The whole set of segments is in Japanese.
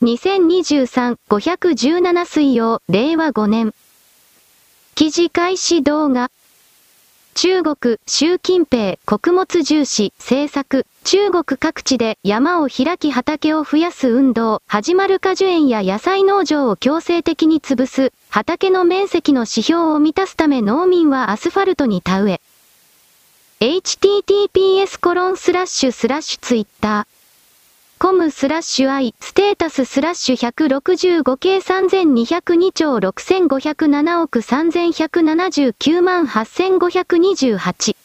2023-517水曜、令和5年。記事開始動画。中国、習近平、穀物重視、政策、中国各地で山を開き畑を増やす運動、始まる果樹園や野菜農場を強制的に潰す、畑の面積の指標を満たすため農民はアスファルトに田植え。https コロンスラッシュスラッシュツイッター。コムスラッシュ i ステータススラッシュ165系3202兆6507億3179万8528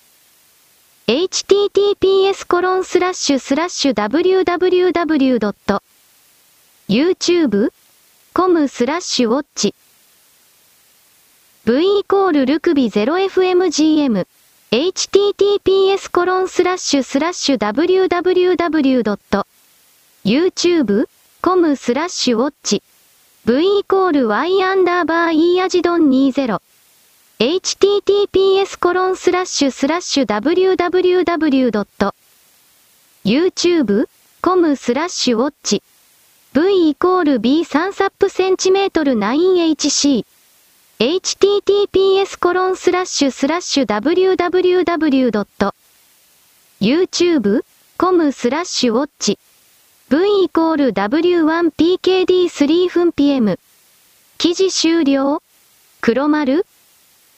https コロンスラッシュスラッシュ www.youtube.com スラッシュウォッチ v イコールルクビ 0fmgm https コロンスラッシュスラッシュ www. YouTube.com スラッシュウォッチ。V イコール Y アンダーバー E アジドン20 https コロンスラッシュスラッシュ www.youtube.com スラッシュウォッチ。V イコール B3 サップセンチメートル 9HC https コロンスラッシュスラッシュ www.youtube.com スラッシュウォッチ。V イコール W1PKD3 分 PM。記事終了？黒丸？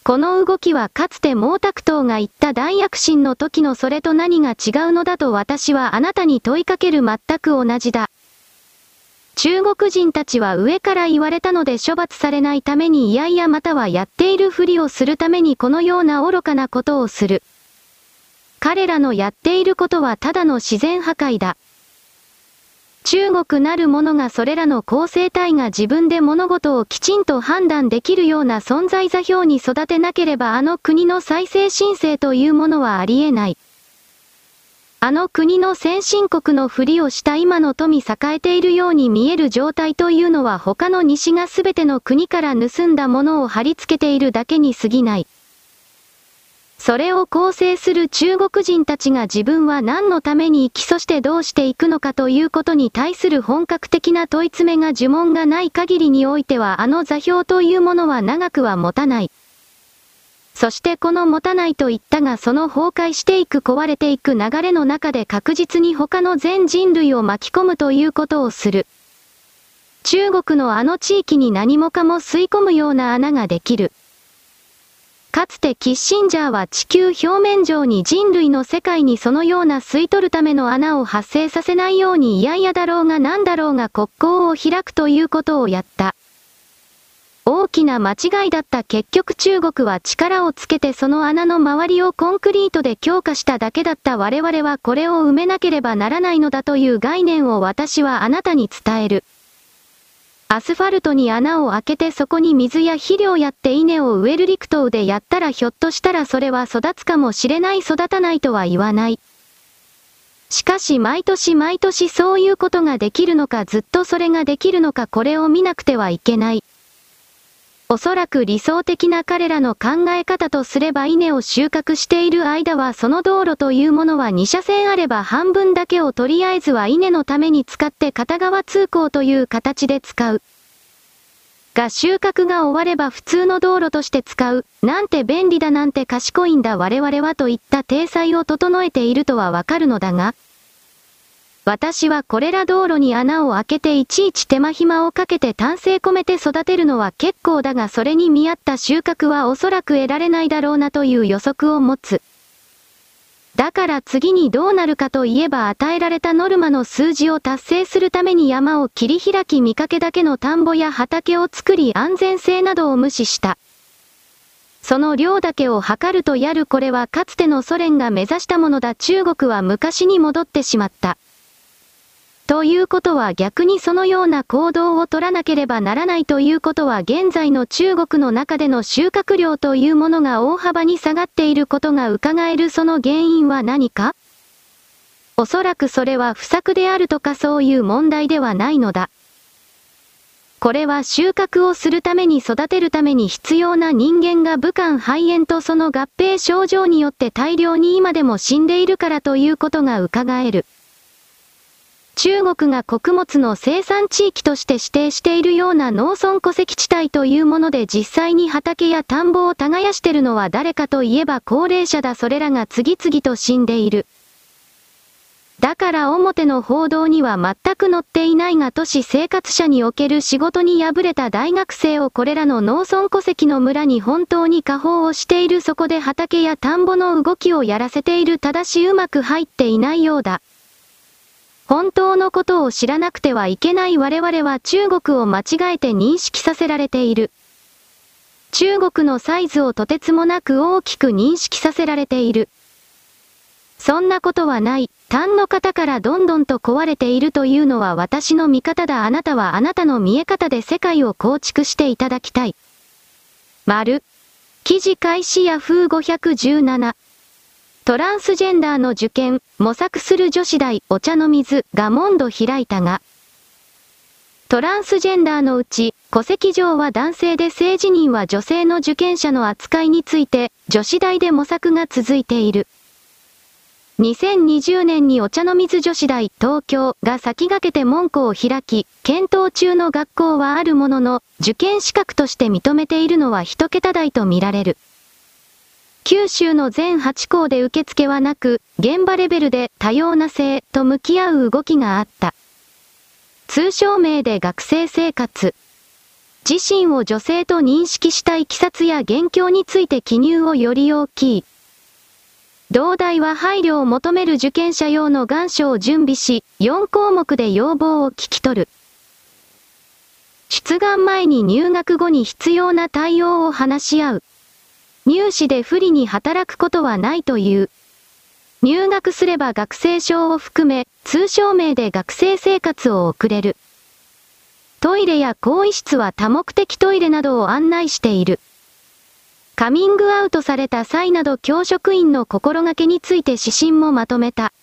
この動きはかつて毛沢東が言った大躍進の時のそれと何が違うのだと私はあなたに問いかける全く同じだ。中国人たちは上から言われたので処罰されないためにいやいやまたはやっているふりをするためにこのような愚かなことをする。彼らのやっていることはただの自然破壊だ。中国なる者がそれらの構成体が自分で物事をきちんと判断できるような存在座標に育てなければあの国の再生申請というものはありえない。あの国の先進国のふりをした今の富栄えているように見える状態というのは他の西がすべての国から盗んだものを貼り付けているだけに過ぎない。それを構成する中国人たちが自分は何のために生きそしてどうしていくのかということに対する本格的な問い詰めが呪文がない限りにおいてはあの座標というものは長くは持たない。そしてこの持たないと言ったがその崩壊していく壊れていく流れの中で確実に他の全人類を巻き込むということをする。中国のあの地域に何もかも吸い込むような穴ができる。かつてキッシンジャーは地球表面上に人類の世界にそのような吸い取るための穴を発生させないように嫌々だろうが何だろうが国交を開くということをやった。大きな間違いだった結局中国は力をつけてその穴の周りをコンクリートで強化しただけだった我々はこれを埋めなければならないのだという概念を私はあなたに伝える。アスファルトに穴を開けてそこに水や肥料やって稲を植える陸頭でやったらひょっとしたらそれは育つかもしれない育たないとは言わない。しかし毎年毎年そういうことができるのかずっとそれができるのかこれを見なくてはいけない。おそらく理想的な彼らの考え方とすれば稲を収穫している間はその道路というものは2車線あれば半分だけをとりあえずは稲のために使って片側通行という形で使う。が収穫が終われば普通の道路として使う。なんて便利だなんて賢いんだ我々はといった体裁を整えているとはわかるのだが、私はこれら道路に穴を開けていちいち手間暇をかけて丹精込めて育てるのは結構だがそれに見合った収穫はおそらく得られないだろうなという予測を持つ。だから次にどうなるかといえば与えられたノルマの数字を達成するために山を切り開き見かけだけの田んぼや畑を作り安全性などを無視した。その量だけを測るとやるこれはかつてのソ連が目指したものだ中国は昔に戻ってしまった。ということは逆にそのような行動を取らなければならないということは現在の中国の中での収穫量というものが大幅に下がっていることが伺えるその原因は何かおそらくそれは不作であるとかそういう問題ではないのだ。これは収穫をするために育てるために必要な人間が武漢肺炎とその合併症状によって大量に今でも死んでいるからということが伺える。中国が穀物の生産地域として指定しているような農村戸籍地帯というもので実際に畑や田んぼを耕してるのは誰かといえば高齢者だそれらが次々と死んでいる。だから表の報道には全く載っていないが都市生活者における仕事に敗れた大学生をこれらの農村戸籍の村に本当に下放をしているそこで畑や田んぼの動きをやらせているただしうまく入っていないようだ。本当のことを知らなくてはいけない我々は中国を間違えて認識させられている。中国のサイズをとてつもなく大きく認識させられている。そんなことはない。単の方からどんどんと壊れているというのは私の見方だ。あなたはあなたの見え方で世界を構築していただきたい。丸。記事開始ヤフー517。トランスジェンダーの受験、模索する女子大、お茶の水が門戸開いたが、トランスジェンダーのうち、戸籍上は男性で性自認は女性の受験者の扱いについて、女子大で模索が続いている。2020年にお茶の水女子大東京が先駆けて門戸を開き、検討中の学校はあるものの、受験資格として認めているのは一桁台と見られる。九州の全8校で受付はなく、現場レベルで多様な性と向き合う動きがあった。通称名で学生生活。自身を女性と認識したいきさつや現況について記入をより大きい。同大は配慮を求める受験者用の願書を準備し、4項目で要望を聞き取る。出願前に入学後に必要な対応を話し合う。入試で不利に働くことはないという。入学すれば学生証を含め、通称名で学生生活を送れる。トイレや更衣室は多目的トイレなどを案内している。カミングアウトされた際など教職員の心がけについて指針もまとめた。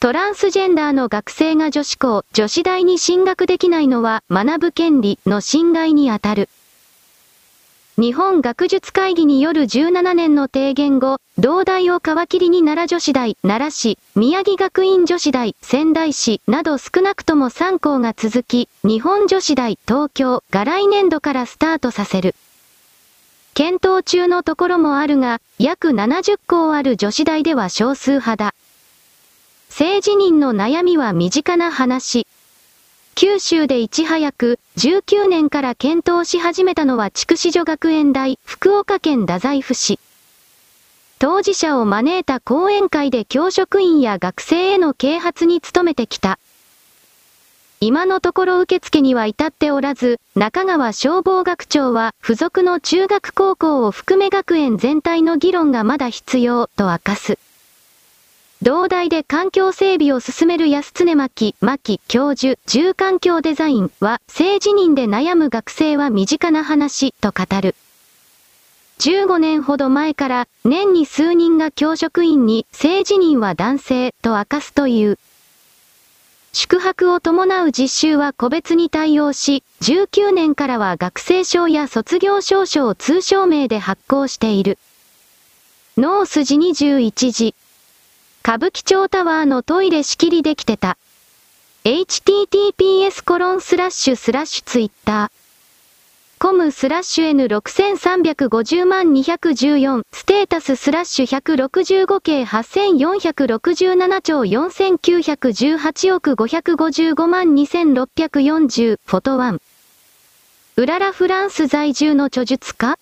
トランスジェンダーの学生が女子校、女子大に進学できないのは学ぶ権利の侵害にあたる。日本学術会議による17年の提言後、同大を皮切りに奈良女子大、奈良市、宮城学院女子大、仙台市など少なくとも3校が続き、日本女子大、東京が来年度からスタートさせる。検討中のところもあるが、約70校ある女子大では少数派だ。政治人の悩みは身近な話。九州でいち早く、19年から検討し始めたのは筑紫女学園大、福岡県太宰府市。当事者を招いた講演会で教職員や学生への啓発に努めてきた。今のところ受付には至っておらず、中川消防学長は、付属の中学高校を含め学園全体の議論がまだ必要、と明かす。同大で環境整備を進める安常巻、巻教授、住環境デザインは、政治人で悩む学生は身近な話、と語る。15年ほど前から、年に数人が教職員に、政治人は男性、と明かすという。宿泊を伴う実習は個別に対応し、19年からは学生証や卒業証書を通称名で発行している。ノース時21時。歌舞伎町タワーのトイレ仕切りできてた。https コロンスラッシュスラッシュツイッター。コムスラッシュ N6350 万214ステータススラッシュ165系8467兆4918億555万2640フォトワン。うららフランス在住の著述家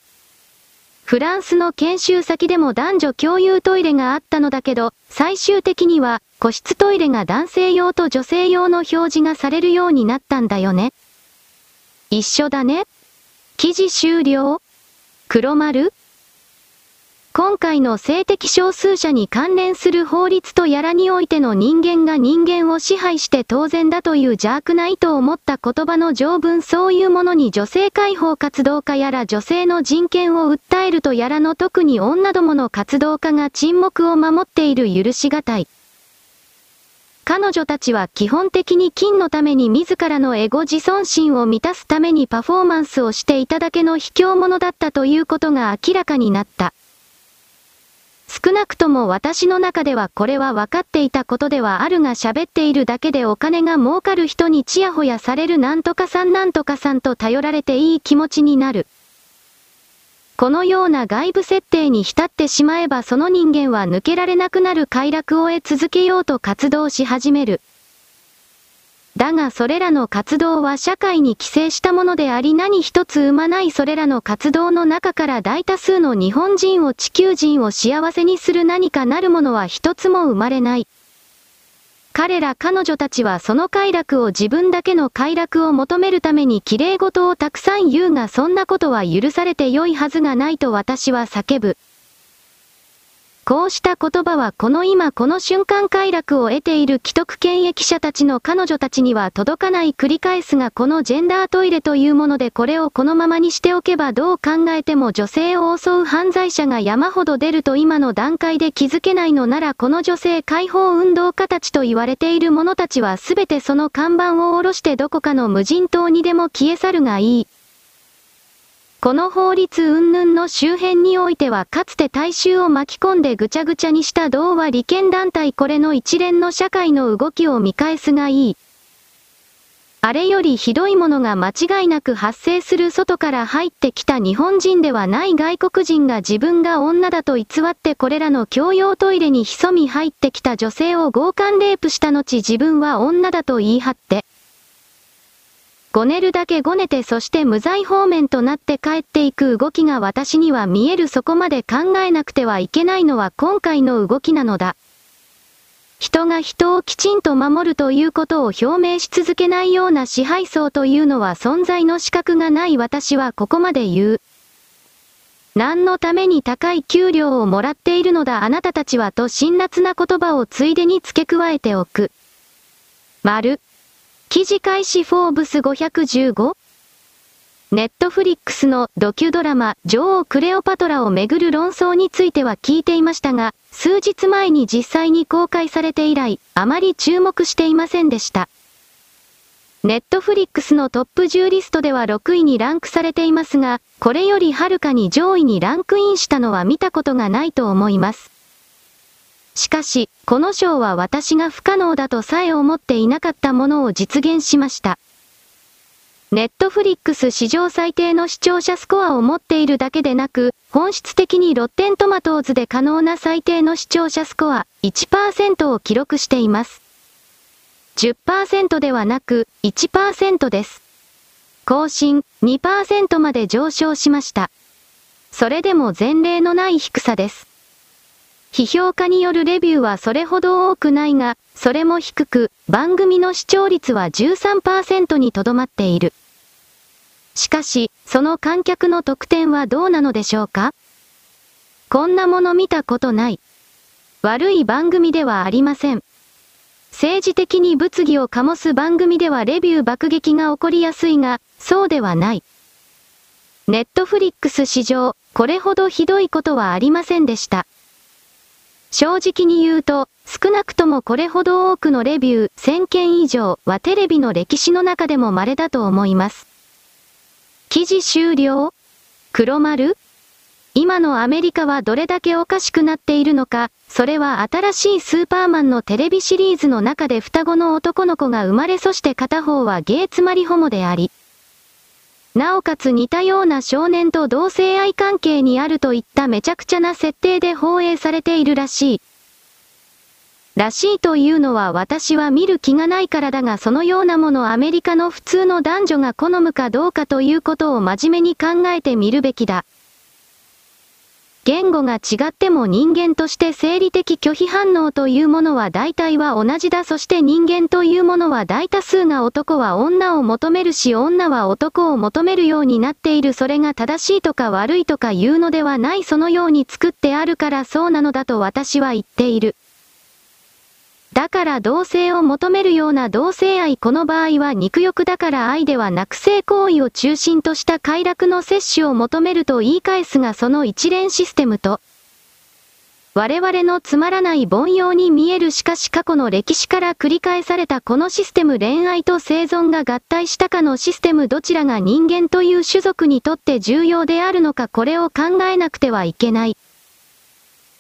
フランスの研修先でも男女共有トイレがあったのだけど、最終的には個室トイレが男性用と女性用の表示がされるようになったんだよね。一緒だね。記事終了黒丸今回の性的少数者に関連する法律とやらにおいての人間が人間を支配して当然だという邪悪な意図を持った言葉の条文そういうものに女性解放活動家やら女性の人権を訴えるとやらの特に女どもの活動家が沈黙を守っている許し難い。彼女たちは基本的に金のために自らのエゴ自尊心を満たすためにパフォーマンスをしていただけの卑怯者だったということが明らかになった。少なくとも私の中ではこれは分かっていたことではあるが喋っているだけでお金が儲かる人にちやほやされるなんとかさんなんとかさんと頼られていい気持ちになる。このような外部設定に浸ってしまえばその人間は抜けられなくなる快楽を得続けようと活動し始める。だがそれらの活動は社会に寄生したものであり何一つ生まないそれらの活動の中から大多数の日本人を地球人を幸せにする何かなるものは一つも生まれない。彼ら彼女たちはその快楽を自分だけの快楽を求めるために綺麗事をたくさん言うがそんなことは許されて良いはずがないと私は叫ぶ。こうした言葉はこの今この瞬間快楽を得ている既得権益者たちの彼女たちには届かない繰り返すがこのジェンダートイレというものでこれをこのままにしておけばどう考えても女性を襲う犯罪者が山ほど出ると今の段階で気づけないのならこの女性解放運動家たちと言われている者たちはすべてその看板を下ろしてどこかの無人島にでも消え去るがいい。この法律云々の周辺においてはかつて大衆を巻き込んでぐちゃぐちゃにした同和利権団体これの一連の社会の動きを見返すがいい。あれよりひどいものが間違いなく発生する外から入ってきた日本人ではない外国人が自分が女だと偽ってこれらの共用トイレに潜み入ってきた女性を強姦レイプした後自分は女だと言い張って、ごねるだけごねてそして無罪方面となって帰っていく動きが私には見えるそこまで考えなくてはいけないのは今回の動きなのだ。人が人をきちんと守るということを表明し続けないような支配層というのは存在の資格がない私はここまで言う。何のために高い給料をもらっているのだあなたたちはと辛辣な言葉をついでに付け加えておく。丸。記事開始フォーブス 515? ネットフリックスのドキュドラマ、女王クレオパトラをめぐる論争については聞いていましたが、数日前に実際に公開されて以来、あまり注目していませんでした。ネットフリックスのトップ10リストでは6位にランクされていますが、これよりはるかに上位にランクインしたのは見たことがないと思います。しかし、この賞は私が不可能だとさえ思っていなかったものを実現しました。ネットフリックス史上最低の視聴者スコアを持っているだけでなく、本質的にロッテントマトーズで可能な最低の視聴者スコア1%を記録しています。10%ではなく1%です。更新2%まで上昇しました。それでも前例のない低さです。批評家によるレビューはそれほど多くないが、それも低く、番組の視聴率は13%にとどまっている。しかし、その観客の得点はどうなのでしょうか？こんなもの見たことない。悪い番組ではありません。政治的に物議を醸す番組ではレビュー爆撃が起こりやすいが、そうではない。ネットフリックス史上、これほどひどいことはありませんでした。正直に言うと、少なくともこれほど多くのレビュー1000件以上はテレビの歴史の中でも稀だと思います。記事終了？黒丸？今のアメリカはどれだけおかしくなっているのか、それは新しいスーパーマンのテレビシリーズの中で双子の男の子が生まれそして片方はゲイつまりホモであり、なおかつ似たような少年と同性愛関係にあるといっためちゃくちゃな設定で放映されているらしい。らしいというのは私は見る気がないからだがそのようなものアメリカの普通の男女が好むかどうかということを真面目に考えてみるべきだ。言語が違っても人間として生理的拒否反応というものは大体は同じだそして人間というものは大多数が男は女を求めるし女は男を求めるようになっているそれが正しいとか悪いとか言うのではないそのように作ってあるからそうなのだと私は言っている。だから同性を求めるような同性愛この場合は肉欲だから愛ではなく性行為を中心とした快楽の摂取を求めると言い返すがその一連システムと、我々のつまらない凡庸に見えるしかし過去の歴史から繰り返されたこのシステム恋愛と生存が合体したかのシステムどちらが人間という種族にとって重要であるのかこれを考えなくてはいけない。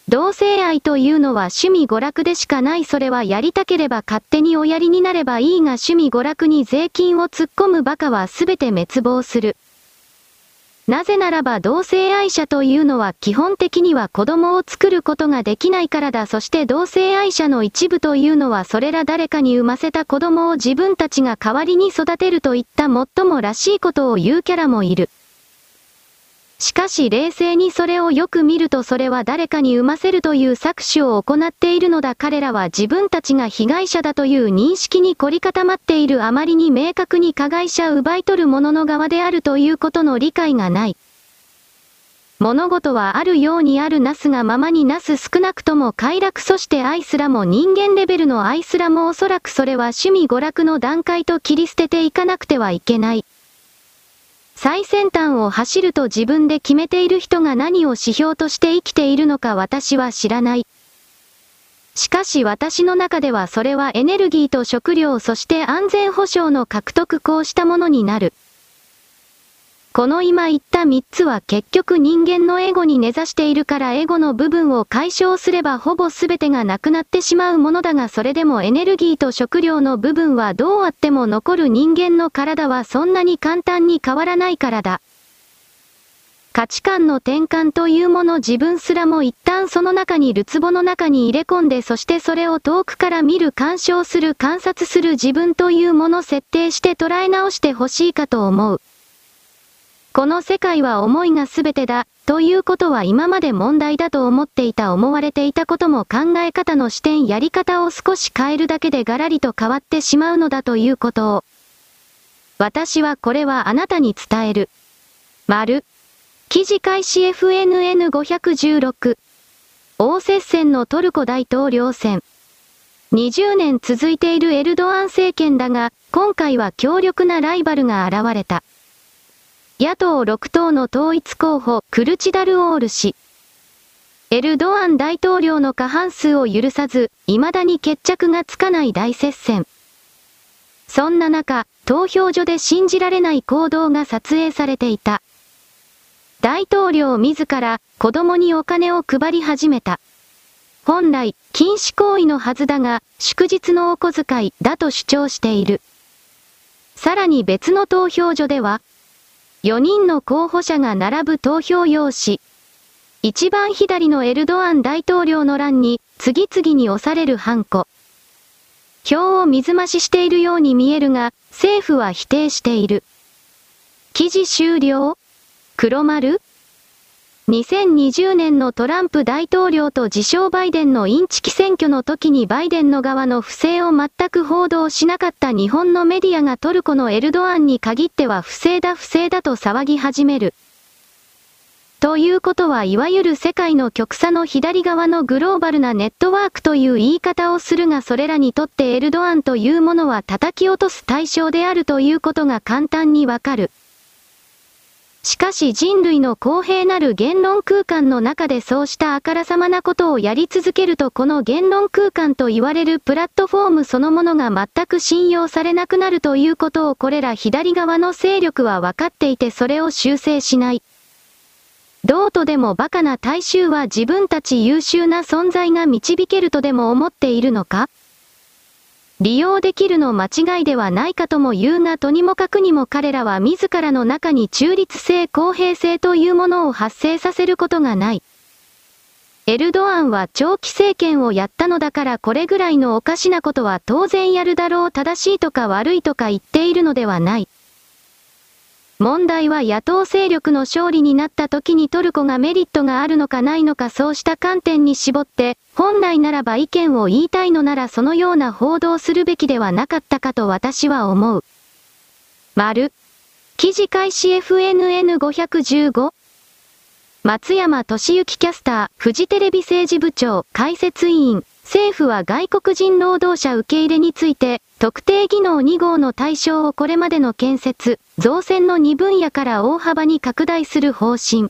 同性愛というのは趣味娯楽でしかないそれはやりたければ勝手におやりになればいいが趣味娯楽に税金を突っ込むバカはすべて滅亡する。なぜならば同性愛者というのは基本的には子供を作ることができないからだ。そして同性愛者の一部というのはそれら誰かに産ませた子供を自分たちが代わりに育てるといった最もらしいことを言うキャラもいる。しかし冷静にそれをよく見るとそれは誰かに産ませるという搾取を行っているのだ彼らは自分たちが被害者だという認識に凝り固まっているあまりに明確に加害者奪い取る者の側であるということの理解がない。物事はあるようにあるなすがままになす少なくとも快楽そして愛すらも人間レベルの愛すらもおそらくそれは趣味娯楽の段階と切り捨てていかなくてはいけない。最先端を走ると自分で決めている人が何を指標として生きているのか私は知らない。しかし私の中ではそれはエネルギーと食料そして安全保障の獲得こうしたものになる。この今言った3つは結局人間のエゴに根ざしているからエゴの部分を解消すればほぼ全てがなくなってしまうものだがそれでもエネルギーと食料の部分はどうあっても残る人間の体はそんなに簡単に変わらないからだ。価値観の転換というもの自分すらも一旦その中にるつぼの中に入れ込んでそしてそれを遠くから見る干渉する観察する自分というもの設定して捉え直してほしいかと思う。この世界は思いが全てだ、ということは今まで問題だと思っていた思われていたことも考え方の視点やり方を少し変えるだけでガラリと変わってしまうのだということを。私はこれはあなたに伝える。丸。記事開始 FNN516。大接戦のトルコ大統領選。20年続いているエルドアン政権だが、今回は強力なライバルが現れた。野党6党の統一候補、クルチダルオール氏。エルドアン大統領の過半数を許さず、未だに決着がつかない大接戦。そんな中、投票所で信じられない行動が撮影されていた。大統領自ら子供にお金を配り始めた。本来、禁止行為のはずだが、祝日のお小遣いだと主張している。さらに別の投票所では、4人の候補者が並ぶ投票用紙。一番左のエルドアン大統領の欄に、次々に押されるハンコ。票を水増ししているように見えるが、政府は否定している。記事終了？黒丸？2020年のトランプ大統領と自称バイデンのインチキ選挙の時にバイデンの側の不正を全く報道しなかった日本のメディアがトルコのエルドアンに限っては不正だ不正だと騒ぎ始める。ということはいわゆる世界の極左の左側のグローバルなネットワークという言い方をするがそれらにとってエルドアンというものは叩き落とす対象であるということが簡単にわかる。しかし人類の公平なる言論空間の中でそうしたあからさまなことをやり続けるとこの言論空間と言われるプラットフォームそのものが全く信用されなくなるということをこれら左側の勢力は分かっていてそれを修正しない。どうとでもバカな大衆は自分たち優秀な存在が導けるとでも思っているのか？利用できるの間違いではないかとも言うがとにもかくにも彼らは自らの中に中立性公平性というものを発生させることがない。エルドアンは長期政権をやったのだからこれぐらいのおかしなことは当然やるだろう正しいとか悪いとか言っているのではない。問題は野党勢力の勝利になった時にトルコがメリットがあるのかないのかそうした観点に絞って、本来ならば意見を言いたいのならそのような報道するべきではなかったかと私は思う。丸。記事開始 FNN515? 松山俊之キャスター、フジテレビ政治部長、解説委員、政府は外国人労働者受け入れについて、特定技能2号の対象をこれまでの建設、造船の2分野から大幅に拡大する方針。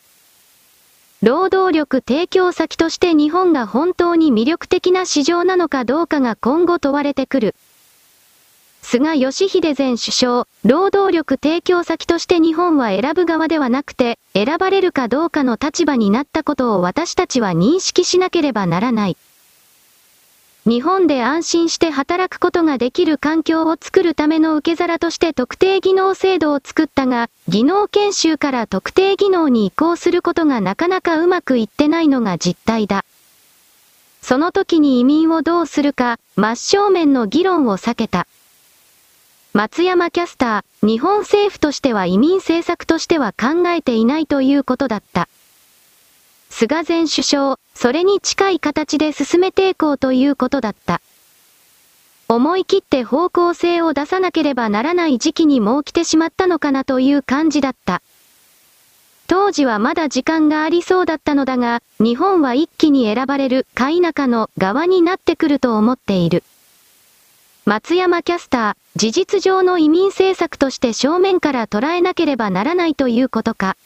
労働力提供先として日本が本当に魅力的な市場なのかどうかが今後問われてくる。菅義偉前首相、労働力提供先として日本は選ぶ側ではなくて、選ばれるかどうかの立場になったことを私たちは認識しなければならない。日本で安心して働くことができる環境を作るための受け皿として特定技能制度を作ったが、技能研修から特定技能に移行することがなかなかうまくいってないのが実態だ。その時に移民をどうするか、真正面の議論を避けた。松山キャスター、日本政府としては移民政策としては考えていないということだった。菅前首相、それに近い形で進めていこうということだった。思い切って方向性を出さなければならない時期にもう来てしまったのかなという感じだった。当時はまだ時間がありそうだったのだが、日本は一気に選ばれる、か否かの側になってくると思っている。松山キャスター、事実上の移民政策として正面から捉えなければならないということか。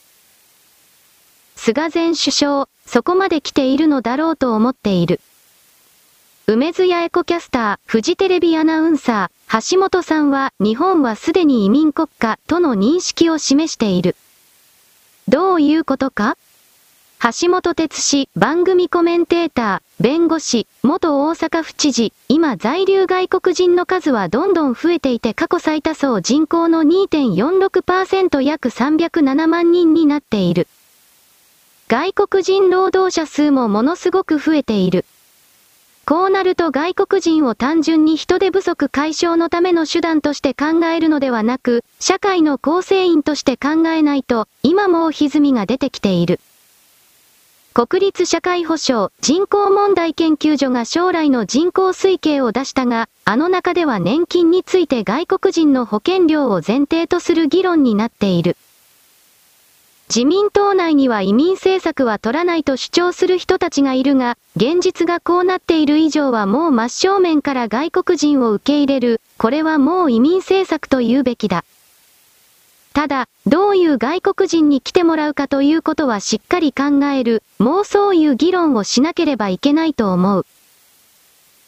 菅前首相、そこまで来ているのだろうと思っている。梅津谷エコキャスター、フジテレビアナウンサー、橋本さんは、日本はすでに移民国家との認識を示している。どういうことか？橋本哲氏、番組コメンテーター、弁護士、元大阪府知事、今在留外国人の数はどんどん増えていて過去最多層人口の2.46%約307万人になっている。外国人労働者数もものすごく増えている。こうなると外国人を単純に人手不足解消のための手段として考えるのではなく、社会の構成員として考えないと、今も歪みが出てきている。国立社会保障人口問題研究所が将来の人口推計を出したが、あの中では年金について外国人の保険料を前提とする議論になっている。自民党内には移民政策は取らないと主張する人たちがいるが、現実がこうなっている以上はもう真正面から外国人を受け入れる、これはもう移民政策と言うべきだ。ただ、どういう外国人に来てもらうかということはしっかり考える、もうそういう議論をしなければいけないと思う。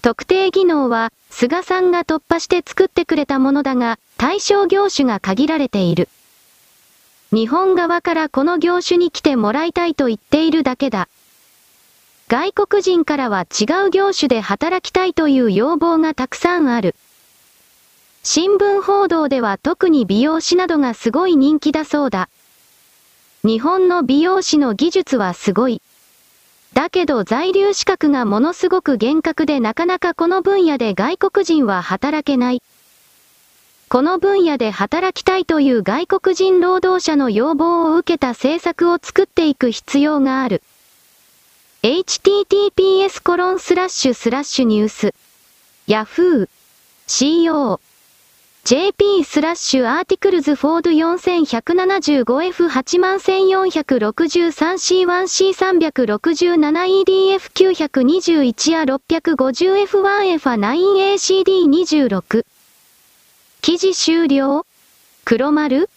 特定技能は、菅さんが突破して作ってくれたものだが、対象業種が限られている。日本側からこの業種に来てもらいたいと言っているだけだ。外国人からは違う業種で働きたいという要望がたくさんある。新聞報道では特に美容師などがすごい人気だそうだ。日本の美容師の技術はすごい。だけど在留資格がものすごく厳格でなかなかこの分野で外国人は働けない。この分野で働きたいという外国人労働者の要望を受けた政策を作っていく必要がある。https コロンスラッシュスラッシュニュース。yahoo co JP スラッシュアーティクルズフォード 4175F81,463C1C367EDF921 や 650F1F9ACD26 記事終了？黒丸？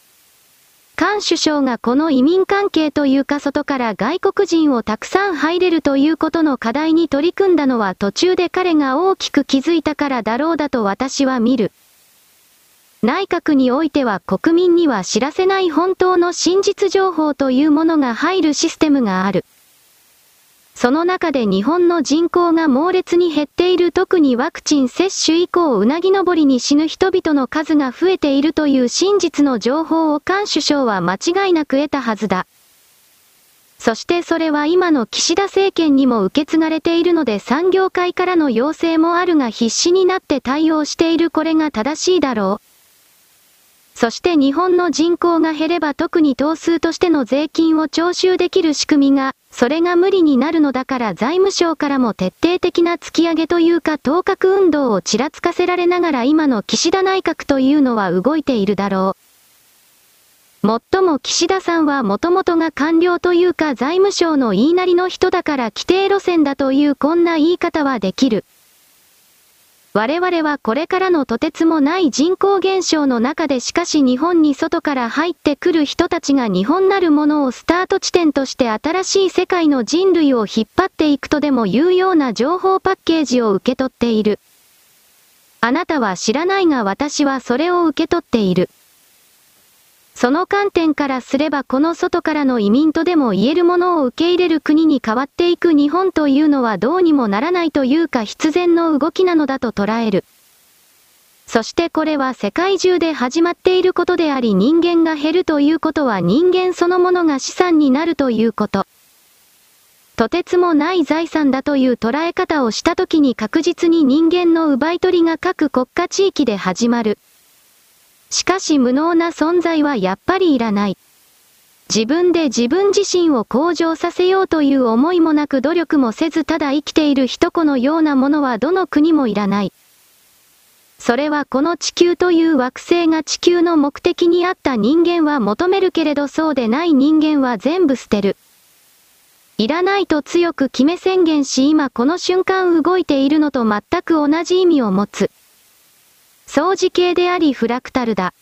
菅首相がこの移民関係というか外から外国人をたくさん入れるということの課題に取り組んだのは途中で彼が大きく気づいたからだろうだと私は見る。内閣においては国民には知らせない本当の真実情報というものが入るシステムがある。その中で日本の人口が猛烈に減っている特にワクチン接種以降うなぎ登りに死ぬ人々の数が増えているという真実の情報を菅首相は間違いなく得たはずだ。そしてそれは今の岸田政権にも受け継がれているので産業界からの要請もあるが必死になって対応しているこれが正しいだろう。そして日本の人口が減れば特に頭数としての税金を徴収できる仕組みが、それが無理になるのだから財務省からも徹底的な突き上げというか当確運動をちらつかせられながら今の岸田内閣というのは動いているだろう。もっとも岸田さんはもともとが官僚というか財務省の言いなりの人だから規定路線だというこんな言い方はできる。我々はこれからのとてつもない人口減少の中でしかし日本に外から入ってくる人たちが日本なるものをスタート地点として新しい世界の人類を引っ張っていくとでも言うような情報パッケージを受け取っている。あなたは知らないが私はそれを受け取っている。その観点からすればこの外からの移民とでも言えるものを受け入れる国に変わっていく日本というのはどうにもならないというか必然の動きなのだと捉える。そしてこれは世界中で始まっていることであり人間が減るということは人間そのものが資産になるということ。とてつもない財産だという捉え方をした時に確実に人間の奪い取りが各国家地域で始まる。しかし無能な存在はやっぱりいらない。自分で自分自身を向上させようという思いもなく努力もせずただ生きている人子のようなものはどの国もいらない。それはこの地球という惑星が地球の目的にあった人間は求めるけれどそうでない人間は全部捨てる。いらないと強く決め宣言し今この瞬間動いているのと全く同じ意味を持つ。相似形でありフラクタルだ。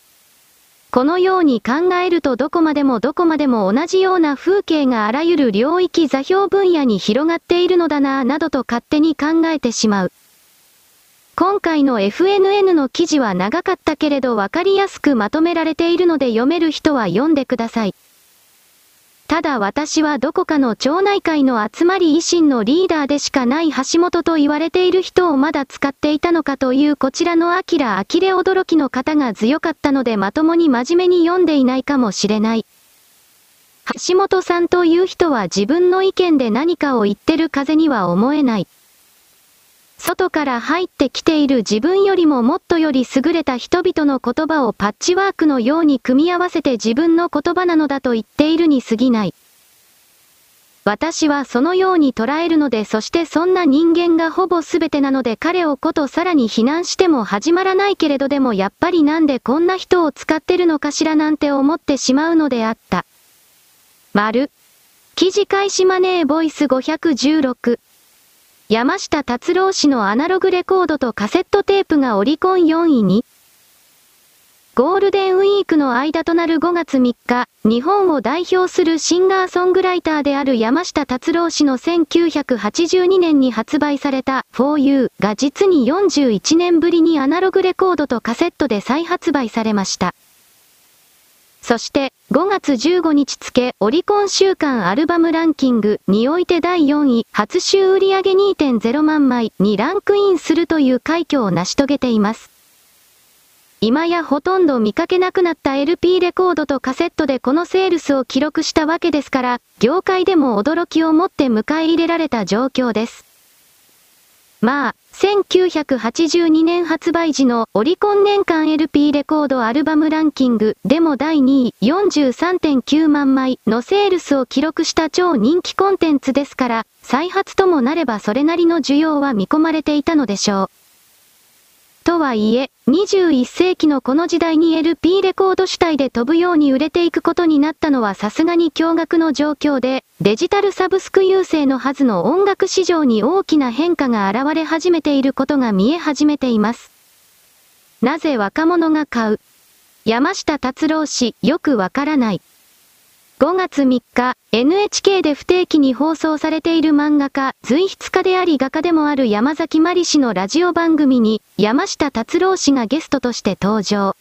このように考えるとどこまでもどこまでも同じような風景があらゆる領域座標分野に広がっているのだなぁなどと勝手に考えてしまう。今回の FNN の記事は長かったけれどわかりやすくまとめられているので読める人は読んでください。ただ私はどこかの町内会の集まり維新のリーダーでしかない橋本と言われている人をまだ使っていたのかというこちらのアキラアキレ驚きの方が強かったのでまともに真面目に読んでいないかもしれない。橋本さんという人は自分の意見で何かを言ってる風には思えない。外から入ってきている自分よりももっとより優れた人々の言葉をパッチワークのように組み合わせて自分の言葉なのだと言っているに過ぎない。私はそのように捉えるのでそしてそんな人間がほぼ全てなので彼をことさらに非難しても始まらないけれどでもやっぱりなんでこんな人を使ってるのかしらなんて思ってしまうのであった。丸。記事開始マネーボイス516。山下達郎氏のアナログレコードとカセットテープがオリコン4位に、ゴールデンウィークの間となる5月3日、日本を代表するシンガーソングライターである山下達郎氏の1982年に発売された For You が実に41年ぶりにアナログレコードとカセットで再発売されました。そして、5月15日付、オリコン週間アルバムランキングにおいて第4位、初週売上2.0万枚にランクインするという快挙を成し遂げています。今やほとんど見かけなくなった LP レコードとカセットでこのセールスを記録したわけですから、業界でも驚きをもって迎え入れられた状況です。まあ、1982年発売時のオリコン年間 LP レコードアルバムランキングでも第2位43.9万枚のセールスを記録した超人気コンテンツですから、再発ともなればそれなりの需要は見込まれていたのでしょう。とはいえ、21世紀のこの時代に LP レコード主体で飛ぶように売れていくことになったのはさすがに驚愕の状況で、デジタルサブスク優勢のはずの音楽市場に大きな変化が現れ始めていることが見え始めています。なぜ若者が買う？山下達郎氏、よくわからない。5月3日、NHK で不定期に放送されている漫画家、随筆家であり画家でもある山崎まり氏のラジオ番組に、山下達郎氏がゲストとして登場。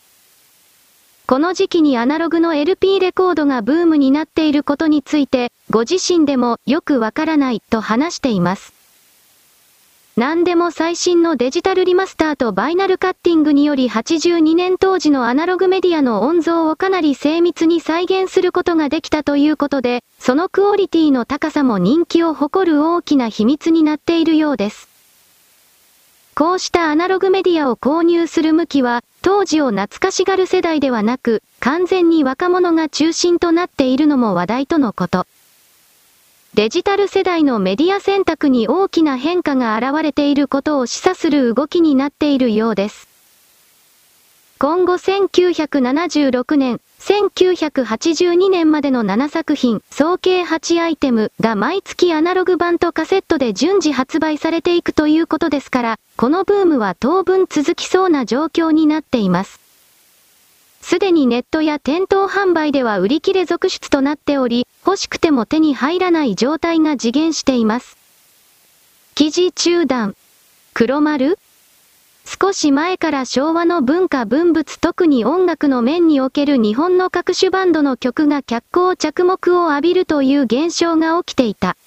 この時期にアナログの LP レコードがブームになっていることについて、ご自身でもよくわからないと話しています。何でも最新のデジタルリマスターとバイナルカッティングにより82年当時のアナログメディアの音像をかなり精密に再現することができたということで、そのクオリティの高さも人気を誇る大きな秘密になっているようです。こうしたアナログメディアを購入する向きは、当時を懐かしがる世代ではなく、完全に若者が中心となっているのも話題とのこと。デジタル世代のメディア選択に大きな変化が現れていることを示唆する動きになっているようです。今後1976年、1982年までの7作品、総計8アイテムが毎月アナログ版とカセットで順次発売されていくということですから、このブームは当分続きそうな状況になっています。すでにネットや店頭販売では売り切れ続出となっており、欲しくても手に入らない状態が次元しています。記事中断。黒丸少し前から昭和の文化文物特に音楽の面における日本の各種バンドの曲が脚光着目を浴びるという現象が起きていた。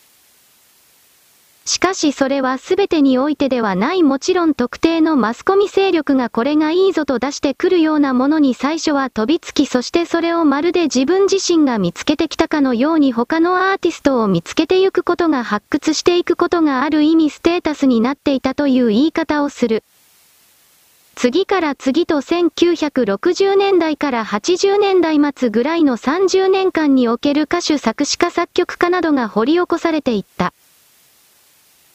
しかしそれは全てにおいてではないもちろん特定のマスコミ勢力がこれがいいぞと出してくるようなものに最初は飛びつきそしてそれをまるで自分自身が見つけてきたかのように他のアーティストを見つけてゆくことが発掘していくことがある意味ステータスになっていたという言い方をする。次から次と1960年代から80年代末ぐらいの30年間における歌手作詞家作曲家などが掘り起こされていった。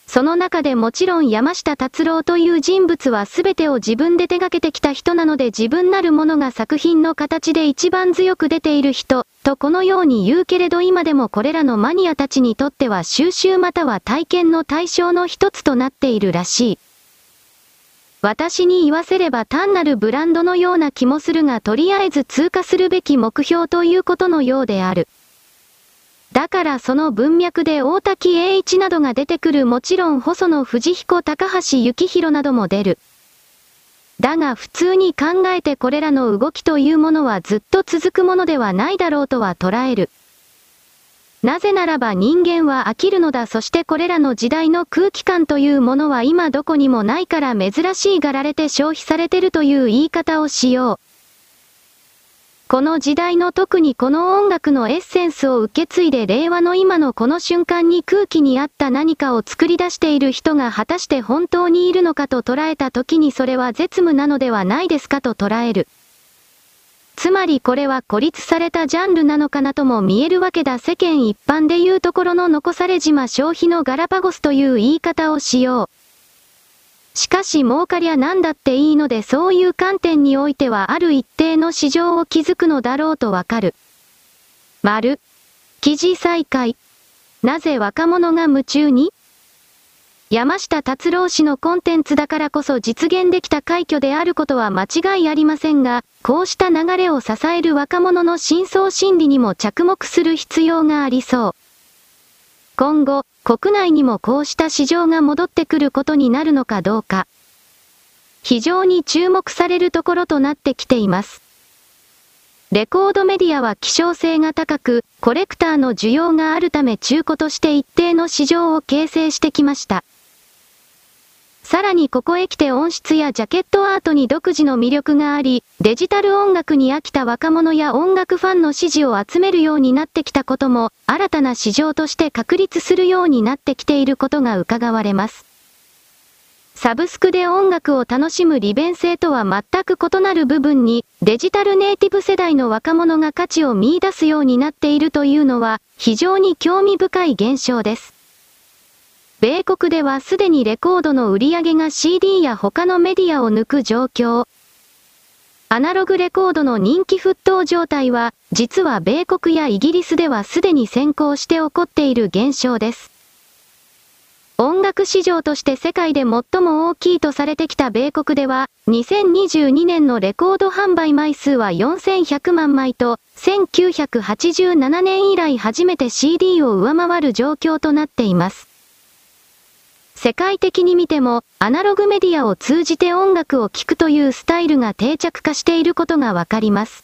その中でもちろん山下達郎という人物は全てを自分で手掛けてきた人なので自分なるものが作品の形で一番強く出ている人、とこのように言うけれど今でもこれらのマニアたちにとっては収集または体験の対象の一つとなっているらしい。私に言わせれば単なるブランドのような気もするがとりあえず通過するべき目標ということのようである。だからその文脈で大滝栄一などが出てくるもちろん細野藤彦高橋幸宏なども出る。だが普通に考えてこれらの動きというものはずっと続くものではないだろうとは捉える。なぜならば人間は飽きるのだそしてこれらの時代の空気感というものは今どこにもないから珍しいがられて消費されてるという言い方をしよう。この時代の特にこの音楽のエッセンスを受け継いで令和の今のこの瞬間に空気に合った何かを作り出している人が果たして本当にいるのかと捉えた時にそれは絶務なのではないですかと捉える。つまりこれは孤立されたジャンルなのかなとも見えるわけだ世間一般でいうところの残され島消費のガラパゴスという言い方をしよう。しかし儲かりゃなんだっていいのでそういう観点においてはある一定の市場を築くのだろうとわかる。丸。記事再開。なぜ若者が夢中に？山下達郎氏のコンテンツだからこそ実現できた快挙であることは間違いありませんが、こうした流れを支える若者の深層心理にも着目する必要がありそう。今後、国内にもこうした市場が戻ってくることになるのかどうか。非常に注目されるところとなってきています。レコードメディアは希少性が高く、コレクターの需要があるため中古として一定の市場を形成してきました。さらにここへ来て音質やジャケットアートに独自の魅力があり、デジタル音楽に飽きた若者や音楽ファンの支持を集めるようになってきたことも、新たな市場として確立するようになってきていることが伺われます。サブスクで音楽を楽しむ利便性とは全く異なる部分に、デジタルネイティブ世代の若者が価値を見出すようになっているというのは、非常に興味深い現象です。米国ではすでにレコードの売り上げが CD や他のメディアを抜く状況。アナログレコードの人気沸騰状態は、実は米国やイギリスではすでに先行して起こっている現象です。音楽市場として世界で最も大きいとされてきた米国では、2022年のレコード販売枚数は4100万枚と、1987年以来初めて CD を上回る状況となっています。世界的に見ても、アナログメディアを通じて音楽を聴くというスタイルが定着化していることがわかります。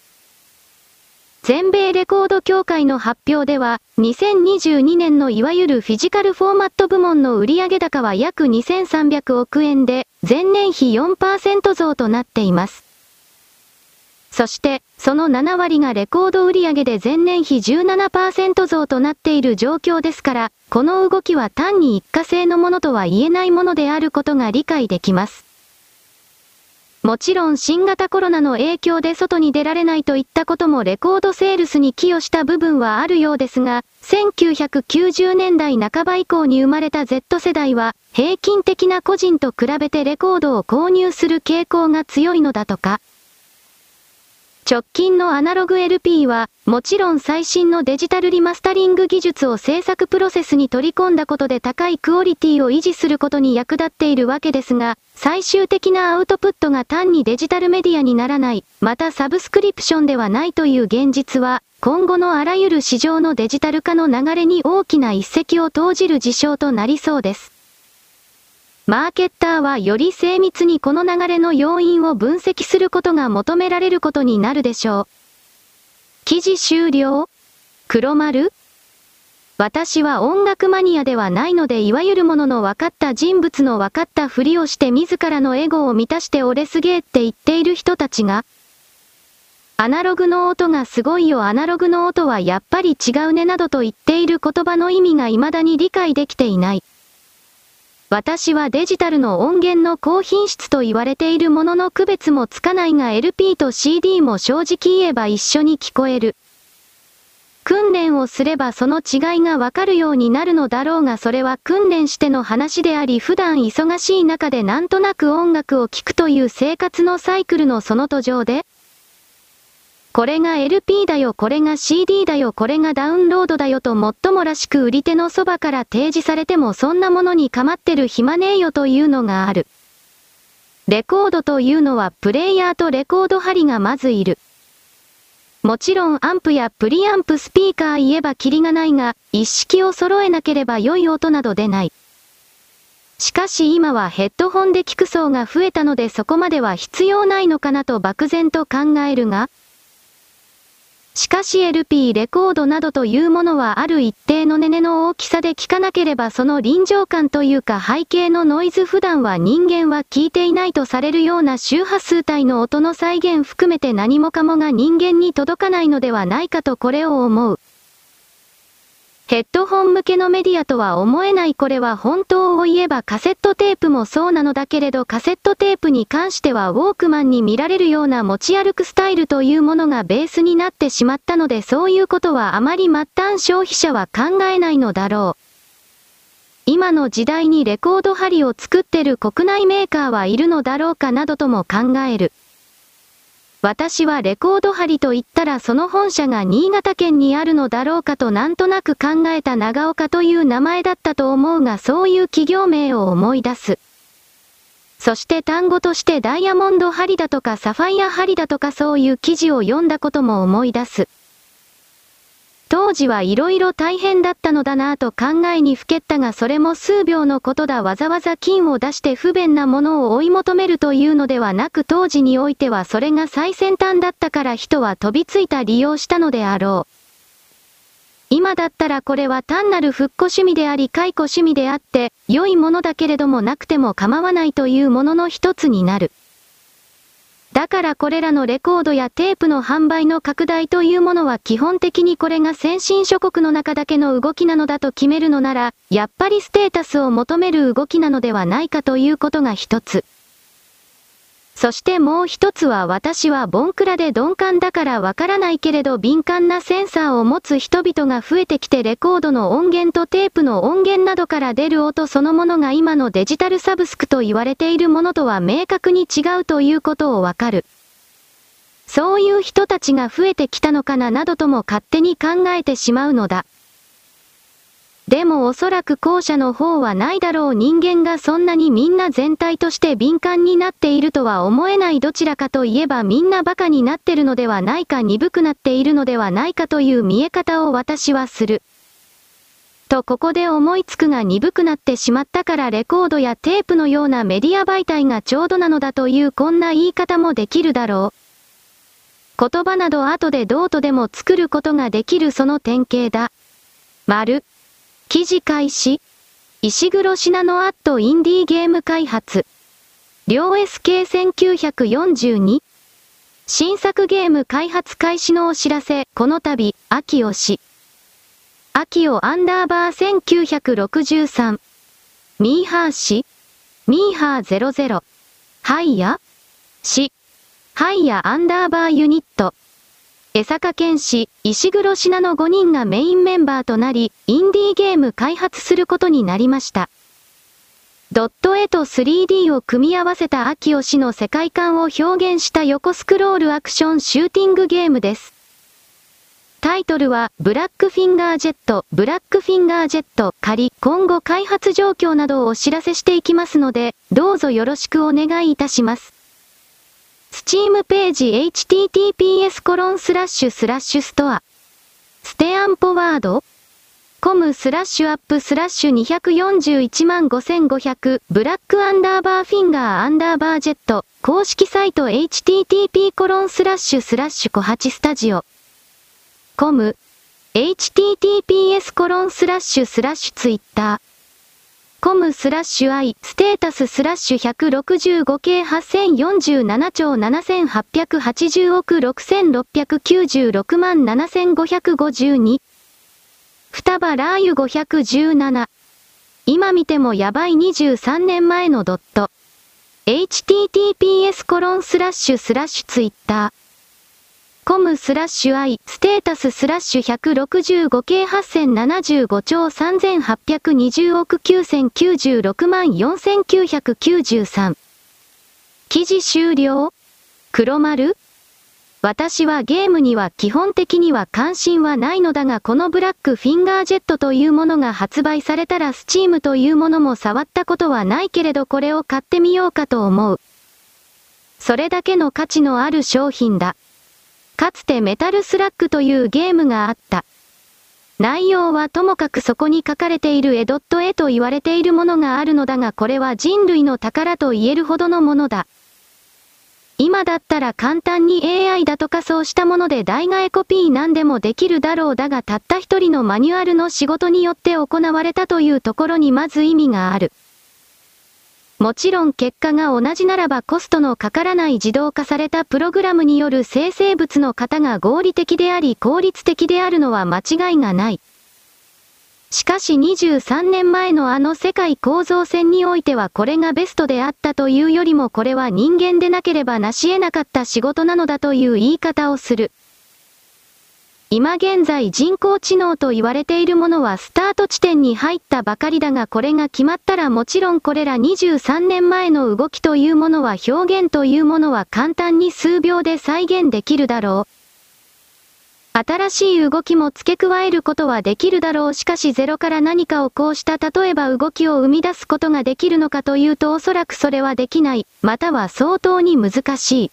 全米レコード協会の発表では、2022年のいわゆるフィジカルフォーマット部門の売上高は約2300億円で、前年比4%増となっています。そして、その7割がレコード売上で前年比17%増となっている状況ですから、この動きは単に一過性のものとは言えないものであることが理解できます。もちろん新型コロナの影響で外に出られないといったこともレコードセールスに寄与した部分はあるようですが、1990年代半ば以降に生まれた Z 世代は、平均的な個人と比べてレコードを購入する傾向が強いのだとか。直近のアナログ LP は、もちろん最新のデジタルリマスタリング技術を制作プロセスに取り込んだことで高いクオリティを維持することに役立っているわけですが、最終的なアウトプットが単にデジタルメディアにならない、またサブスクリプションではないという現実は、今後のあらゆる市場のデジタル化の流れに大きな一石を投じる事象となりそうです。マーケッターはより精密にこの流れの要因を分析することが求められることになるでしょう。記事終了？黒丸？私は音楽マニアではないのでいわゆるものの分かった人物の分かったふりをして自らのエゴを満たして俺すげーって言っている人たちが、アナログの音がすごいよアナログの音はやっぱり違うねなどと言っている言葉の意味が未だに理解できていない。私はデジタルの音源の高品質と言われているものの区別もつかないが LP と CD も正直言えば一緒に聞こえる。訓練をすればその違いがわかるようになるのだろうがそれは訓練しての話であり普段忙しい中でなんとなく音楽を聴くという生活のサイクルのその途上でこれが LP だよ、これが CD だよ、これがダウンロードだよともっともらしく売り手のそばから提示されてもそんなものに構ってる暇ねえよというのがある。レコードというのはプレイヤーとレコード針がまずいる。もちろんアンプやプリアンプスピーカー言えばキリがないが、一式を揃えなければ良い音など出ない。しかし今はヘッドホンで聞く層が増えたのでそこまでは必要ないのかなと漠然と考えるが、しかし LP レコードなどというものはある一定のネネの大きさで聞かなければその臨場感というか背景のノイズ普段は人間は聞いていないとされるような周波数帯の音の再現含めて何もかもが人間に届かないのではないかとこれを思う。ヘッドホン向けのメディアとは思えないこれは本当を言えばカセットテープもそうなのだけれどカセットテープに関してはウォークマンに見られるような持ち歩くスタイルというものがベースになってしまったのでそういうことはあまり末端消費者は考えないのだろう。今の時代にレコード針を作ってる国内メーカーはいるのだろうかなどとも考える。私はレコード針と言ったらその本社が新潟県にあるのだろうかとなんとなく考えた長岡という名前だったと思うがそういう企業名を思い出す。そして単語としてダイヤモンド針だとかサファイア針だとかそういう記事を読んだことも思い出す。当時はいろいろ大変だったのだなぁと考えにふけったがそれも数秒のことだわざわざ金を出して不便なものを追い求めるというのではなく当時においてはそれが最先端だったから人は飛びついた利用したのであろう。今だったらこれは単なる復古趣味であり解雇趣味であって、良いものだけれどもなくても構わないというものの一つになる。だからこれらのレコードやテープの販売の拡大というものは基本的にこれが先進諸国の中だけの動きなのだと決めるのなら、やっぱりステータスを求める動きなのではないかということが一つ。そしてもう一つは私はボンクラで鈍感だからわからないけれど敏感なセンサーを持つ人々が増えてきてレコードの音源とテープの音源などから出る音そのものが今のデジタルサブスクと言われているものとは明確に違うということをわかる。そういう人たちが増えてきたのかななどとも勝手に考えてしまうのだ。でもおそらく後者の方はないだろう人間がそんなにみんな全体として敏感になっているとは思えないどちらかといえばみんな馬鹿になってるのではないか鈍くなっているのではないかという見え方を私はする。とここで思いつくが鈍くなってしまったからレコードやテープのようなメディア媒体がちょうどなのだというこんな言い方もできるだろう。言葉など後でどうとでも作ることができるその典型だ。丸。記事開始。石黒信濃アットインディーゲーム開発。両 SK1942。新作ゲーム開発開始のお知らせ、この度、秋吉。秋尾アンダーバー1963。ミーハー氏ミーハー00。ハイヤ？し。ハイヤアンダーバーユニット。江坂健氏、石黒品の5人がメインメンバーとなり、インディーゲーム開発することになりました。ドット絵と 3D を組み合わせた秋吉の世界観を表現した横スクロールアクションシューティングゲームです。タイトルは、ブラックフィンガージェット、ブラックフィンガージェット、仮、今後開発状況などをお知らせしていきますので、どうぞよろしくお願いいたします。スチームページ https コロンスラッシュスラッシュストア。 steampowered コムスラッシュ app スラッシュ241万5500ブラックアンダーバーフィンガーアンダーバージェット公式サイト http コロンスラッシュスラッシュコハチスタジオコム https コロンスラッシュスラッシュツイッターコムスラッシュ i ステータススラッシュ165系8047兆7880億6696万7552双葉ラー油517今見てもやばい23年前のドット。https コロンスラッシュスラッシュツイッター。コムスラッシュ i ステータススラッシュ165系8075兆3820億9096万4993記事終了？黒丸？私はゲームには基本的には関心はないのだがこのブラックフィンガージェットというものが発売されたらスチームというものも触ったことはないけれどこれを買ってみようかと思う。それだけの価値のある商品だ。かつてメタルスラッグというゲームがあった。内容はともかくそこに書かれているエドット絵と言われているものがあるのだがこれは人類の宝と言えるほどのものだ。今だったら簡単に AI だとかそうしたもので代替コピーなんでもできるだろうだがたった一人のマニュアルの仕事によって行われたというところにまず意味がある。もちろん結果が同じならばコストのかからない自動化されたプログラムによる生成物の型が合理的であり効率的であるのは間違いがない。しかし23年前のあの世界構造戦においてはこれがベストであったというよりもこれは人間でなければ成し得なかった仕事なのだという言い方をする。今現在人工知能と言われているものはスタート地点に入ったばかりだがこれが決まったらもちろんこれら23年前の動きというものは表現というものは簡単に数秒で再現できるだろう。新しい動きも付け加えることはできるだろうしかしゼロから何かをこうした例えば動きを生み出すことができるのかというとおそらくそれはできない、または相当に難しい。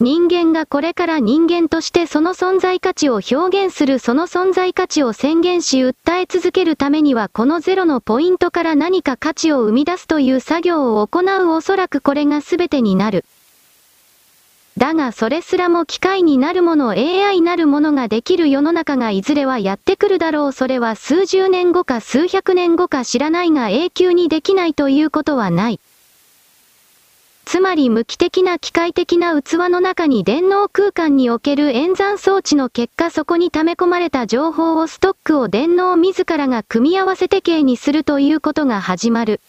人間がこれから人間としてその存在価値を表現するその存在価値を宣言し訴え続けるためにはこのゼロのポイントから何か価値を生み出すという作業を行うおそらくこれが全てになる。だがそれすらも機械になるもの AI なるものができる世の中がいずれはやってくるだろうそれは数十年後か数百年後か知らないが永久にできないということはない。つまり無機的な機械的な器の中に電脳空間における演算装置の結果そこに溜め込まれた情報をストックを電脳自らが組み合わせて形にするということが始まる。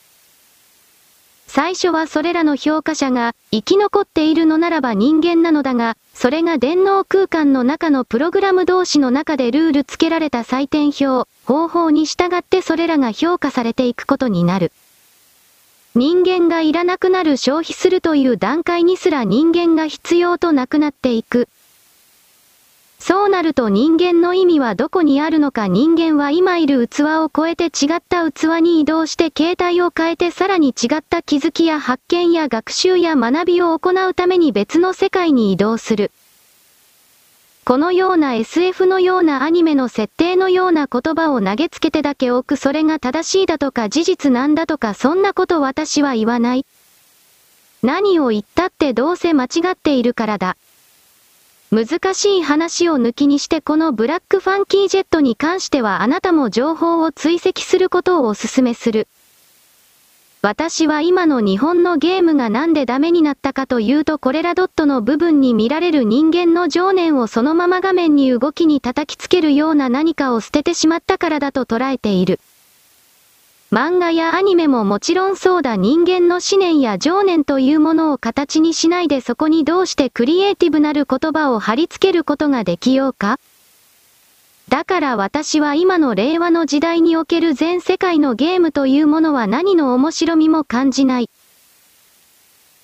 最初はそれらの評価者が生き残っているのならば人間なのだが、それが電脳空間の中のプログラム同士の中でルール付けられた採点表、方法に従ってそれらが評価されていくことになる。人間がいらなくなる消費するという段階にすら人間が必要となくなっていく。そうなると人間の意味はどこにあるのか人間は今いる器を超えて違った器に移動して形態を変えてさらに違った気づきや発見や学習や学びを行うために別の世界に移動する。このような SF のようなアニメの設定のような言葉を投げつけてだけ置くそれが正しいだとか事実なんだとかそんなこと私は言わない。何を言ったってどうせ間違っているからだ。難しい話を抜きにしてこのブラックファンキージェットに関してはあなたも情報を追跡することをお勧めする。私は今の日本のゲームがなんでダメになったかというとこれらドットの部分に見られる人間の情念をそのまま画面に動きに叩きつけるような何かを捨ててしまったからだと捉えている。漫画やアニメももちろんそうだ人間の思念や情念というものを形にしないでそこにどうしてクリエイティブなる言葉を貼り付けることができようか？だから私は今の令和の時代における全世界のゲームというものは何の面白みも感じない。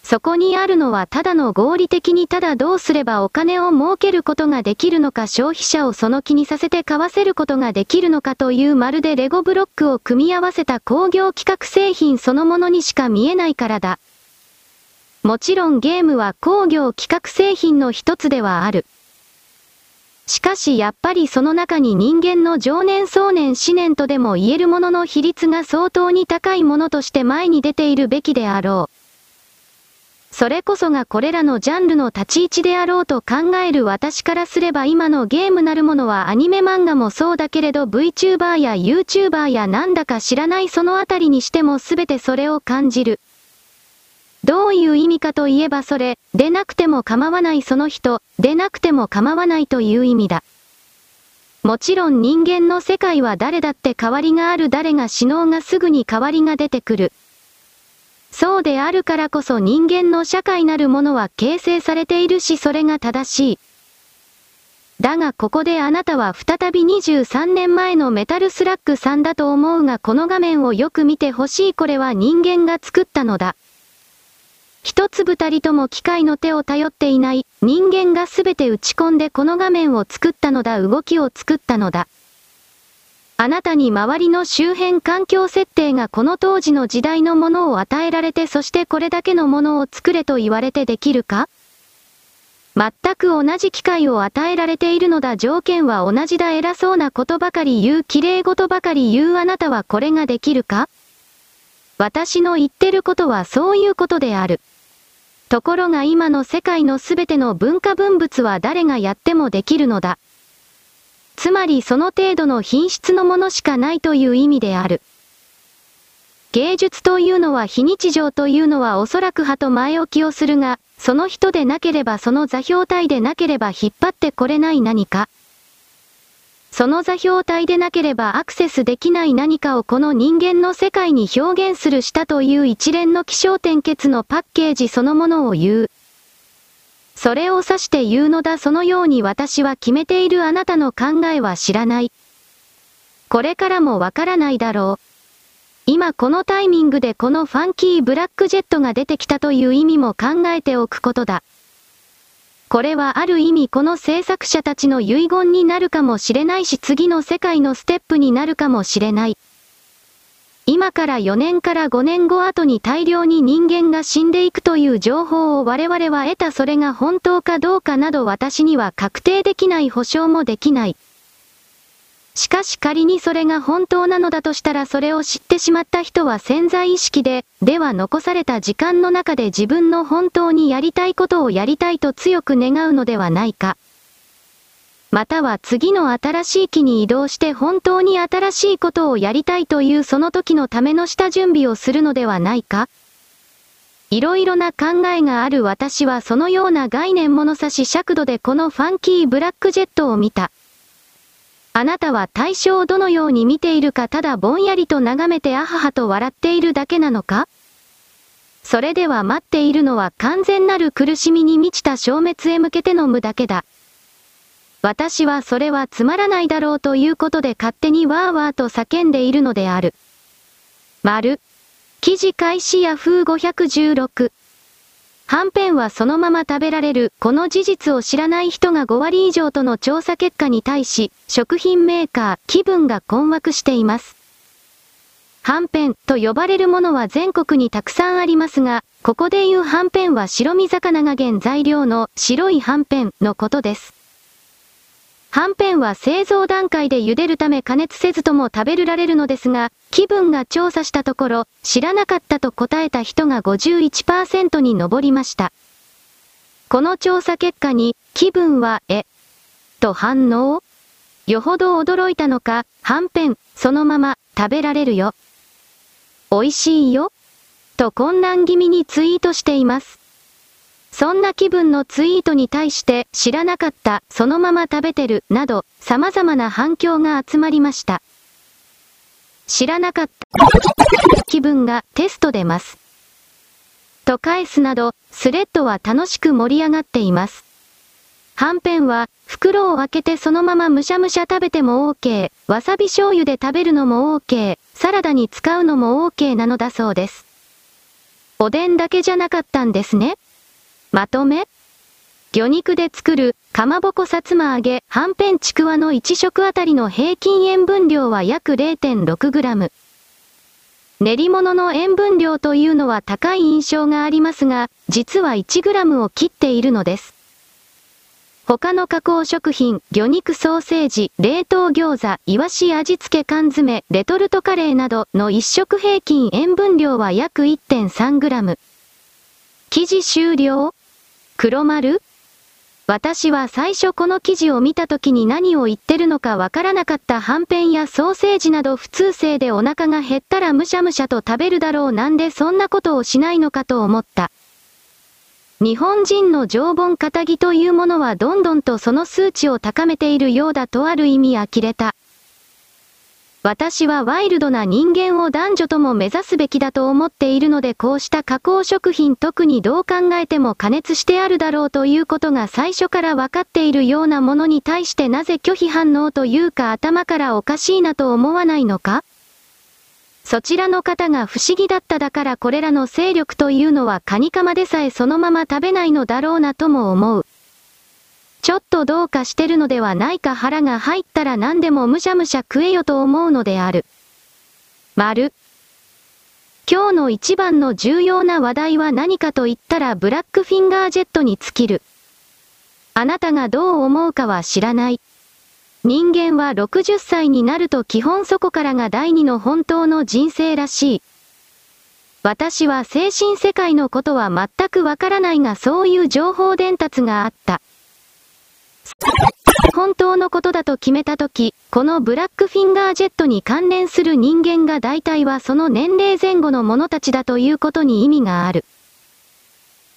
そこにあるのはただの合理的にただどうすればお金を儲けることができるのか消費者をその気にさせて買わせることができるのかというまるでレゴブロックを組み合わせた工業企画製品そのものにしか見えないからだ。もちろんゲームは工業企画製品の一つではある。しかしやっぱりその中に人間の常年壮年思念とでも言えるものの比率が相当に高いものとして前に出ているべきであろう。それこそがこれらのジャンルの立ち位置であろうと考える私からすれば今のゲームなるものはアニメ漫画もそうだけれど VTuber や YouTuber やなんだか知らないそのあたりにしても全てそれを感じる。どういう意味かといえばそれ、でなくても構わないその人、でなくても構わないという意味だ。もちろん人間の世界は誰だって変わりがある誰が死のうがすぐに変わりが出てくる。そうであるからこそ人間の社会なるものは形成されているしそれが正しい。だがここであなたは再び23年前のメタルスラックさんだと思うがこの画面をよく見てほしいこれは人間が作ったのだ。一つ二人とも機械の手を頼っていない人間がすべて打ち込んでこの画面を作ったのだ動きを作ったのだ。あなたに周りの周辺環境設定がこの当時の時代のものを与えられてそしてこれだけのものを作れと言われてできるか？全く同じ機会を与えられているのだ条件は同じだ偉そうなことばかり言う綺麗事ばかり言うあなたはこれができるか？私の言ってることはそういうことである。ところが今の世界のすべての文化文物は誰がやってもできるのだ。つまりその程度の品質のものしかないという意味である。芸術というのは非日常というのはおそらく派と前置きをするが、その人でなければその座標体でなければ引っ張ってこれない何か。その座標体でなければアクセスできない何かをこの人間の世界に表現するしたという一連の気象点結のパッケージそのものを言う。それを指して言うのだそのように私は決めているあなたの考えは知らない。これからもわからないだろう。今このタイミングでこのファンキーブラックジェットが出てきたという意味も考えておくことだ。これはある意味この制作者たちの遺言になるかもしれないし次の世界のステップになるかもしれない。今から4年から5年後後に大量に人間が死んでいくという情報を我々は得たそれが本当かどうかなど私には確定できない保証もできない。しかし仮にそれが本当なのだとしたらそれを知ってしまった人は潜在意識で、では残された時間の中で自分の本当にやりたいことをやりたいと強く願うのではないか。または次の新しい木に移動して本当に新しいことをやりたいというその時のための下準備をするのではないかいろいろな考えがある私はそのような概念物差し尺度でこのファンキーブラックジェットを見た。あなたは対象をどのように見ているかただぼんやりと眺めてあははと笑っているだけなのか？それでは待っているのは完全なる苦しみに満ちた消滅へ向けての無だけだ。私はそれはつまらないだろうということで勝手にわーわーと叫んでいるのである。丸。記事開始ヤフー516。はんぺんはそのまま食べられる、この事実を知らない人が5割以上との調査結果に対し、食品メーカー、気分が困惑しています。はんぺんと呼ばれるものは全国にたくさんありますが、ここで言うはんぺんは白身魚が原材料の白いはんぺんのことです。はんぺんは製造段階で茹でるため加熱せずとも食べられるのですが、気分が調査したところ、知らなかったと答えた人が51%に上りました。この調査結果に、気分は、え、と反応よほど驚いたのか、はんぺん、そのまま、食べられるよ。美味しいよ。と混乱気味にツイートしています。そんな気分のツイートに対して知らなかった、そのまま食べてる、など、様々な反響が集まりました。知らなかった。気分がテスト出ます。と返すなど、スレッドは楽しく盛り上がっています。はんぺんは、袋を開けてそのままむしゃむしゃ食べても OK、わさび醤油で食べるのも OK、サラダに使うのも OK なのだそうです。おでんだけじゃなかったんですね。まとめ？魚肉で作る、かまぼこさつま揚げ、はんぺんちくわの1食あたりの平均塩分量は約 0.6g。練り物の塩分量というのは高い印象がありますが、実は 1g を切っているのです。他の加工食品、魚肉ソーセージ、冷凍餃子、イワシ味付け缶詰、レトルトカレーなどの一食平均塩分量は約 1.3g。記事終了？黒丸？私は最初この記事を見た時に何を言ってるのかわからなかったはんぺんやソーセージなど普通性でお腹が減ったらむしゃむしゃと食べるだろうなんでそんなことをしないのかと思った。日本人の常盆肩着というものはどんどんとその数値を高めているようだとある意味呆れた。私はワイルドな人間を男女とも目指すべきだと思っているのでこうした加工食品特にどう考えても加熱してあるだろうということが最初から分かっているようなものに対してなぜ拒否反応というか頭からおかしいなと思わないのかそちらの方が不思議だっただからこれらの勢力というのはカニカマでさえそのまま食べないのだろうなとも思う。ちょっとどうかしてるのではないか腹が入ったら何でもむしゃむしゃ食えよと思うのである。丸。今日の一番の重要な話題は何かと言ったらブラックフィンガージェットに尽きる。あなたがどう思うかは知らない。人間は60歳になると基本そこからが第二の本当の人生らしい。私は精神世界のことは全くわからないがそういう情報伝達があった。本当のことだと決めたとき、このブラックフィンガージェットに関連する人間が大体はその年齢前後の者たちだということに意味がある。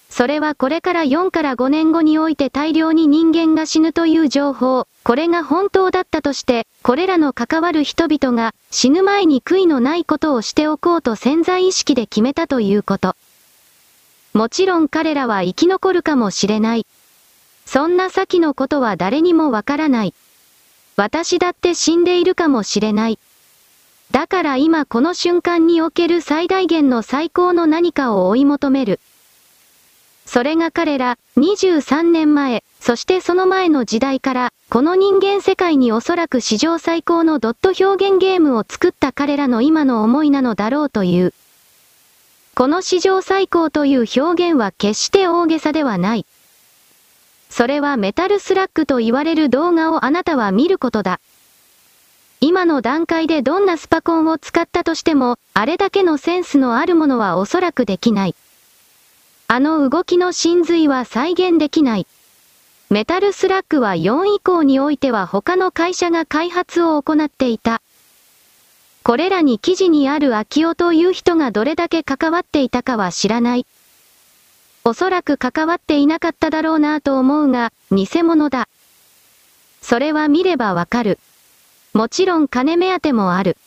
それはこれから4から5年後において大量に人間が死ぬという情報、これが本当だったとして、これらの関わる人々が死ぬ前に悔いのないことをしておこうと潜在意識で決めたということ。もちろん彼らは生き残るかもしれない。そんな先のことは誰にもわからない。私だって死んでいるかもしれない。だから今この瞬間における最大限の最高の何かを追い求める。それが彼ら、23年前、そしてその前の時代から、この人間世界におそらく史上最高のドット表現ゲームを作った彼らの今の思いなのだろうという。この史上最高という表現は決して大げさではない。それはメタルスラッグと言われる動画をあなたは見ることだ。今の段階でどんなスパコンを使ったとしても、あれだけのセンスのあるものはおそらくできない。あの動きの真髄は再現できない。メタルスラッグは4以降においては他の会社が開発を行っていた。これらに記事にある秋夫という人がどれだけ関わっていたかは知らない。おそらく関わっていなかっただろうなと思うが、偽物だ。それは見ればわかる。もちろん金目当てもある。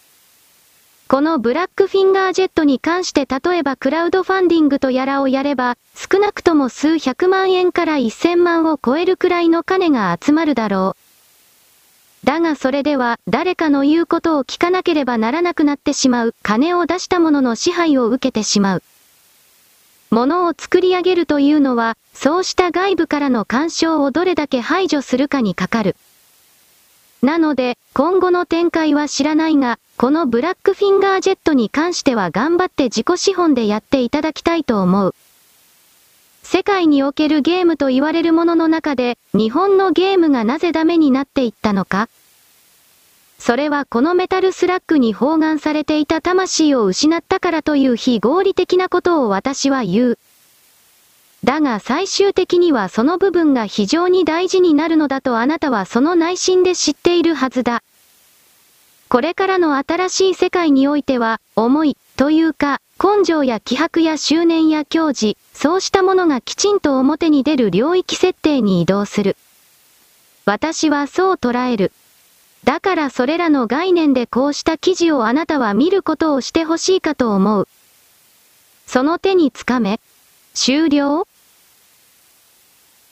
このブラックフィンガージェットに関して例えばクラウドファンディングとやらをやれば、少なくとも数百万円から1000万を超えるくらいの金が集まるだろう。だがそれでは、誰かの言うことを聞かなければならなくなってしまう、金を出した者の支配を受けてしまう。ものを作り上げるというのは、そうした外部からの干渉をどれだけ排除するかにかかる。なので、今後の展開は知らないが、このブラックフィンガージェットに関しては頑張って自己資本でやっていただきたいと思う。世界におけるゲームと言われるものの中で、日本のゲームがなぜダメになっていったのかそれはこのメタルスラッグに包含されていた魂を失ったからという非合理的なことを私は言う。だが最終的にはその部分が非常に大事になるのだとあなたはその内心で知っているはずだ。これからの新しい世界においては、思い、というか、根性や気迫や執念や教示、そうしたものがきちんと表に出る領域設定に移動する。私はそう捉える。だからそれらの概念でこうした記事をあなたは見ることをしてほしいかと思う。その手につかめ。終了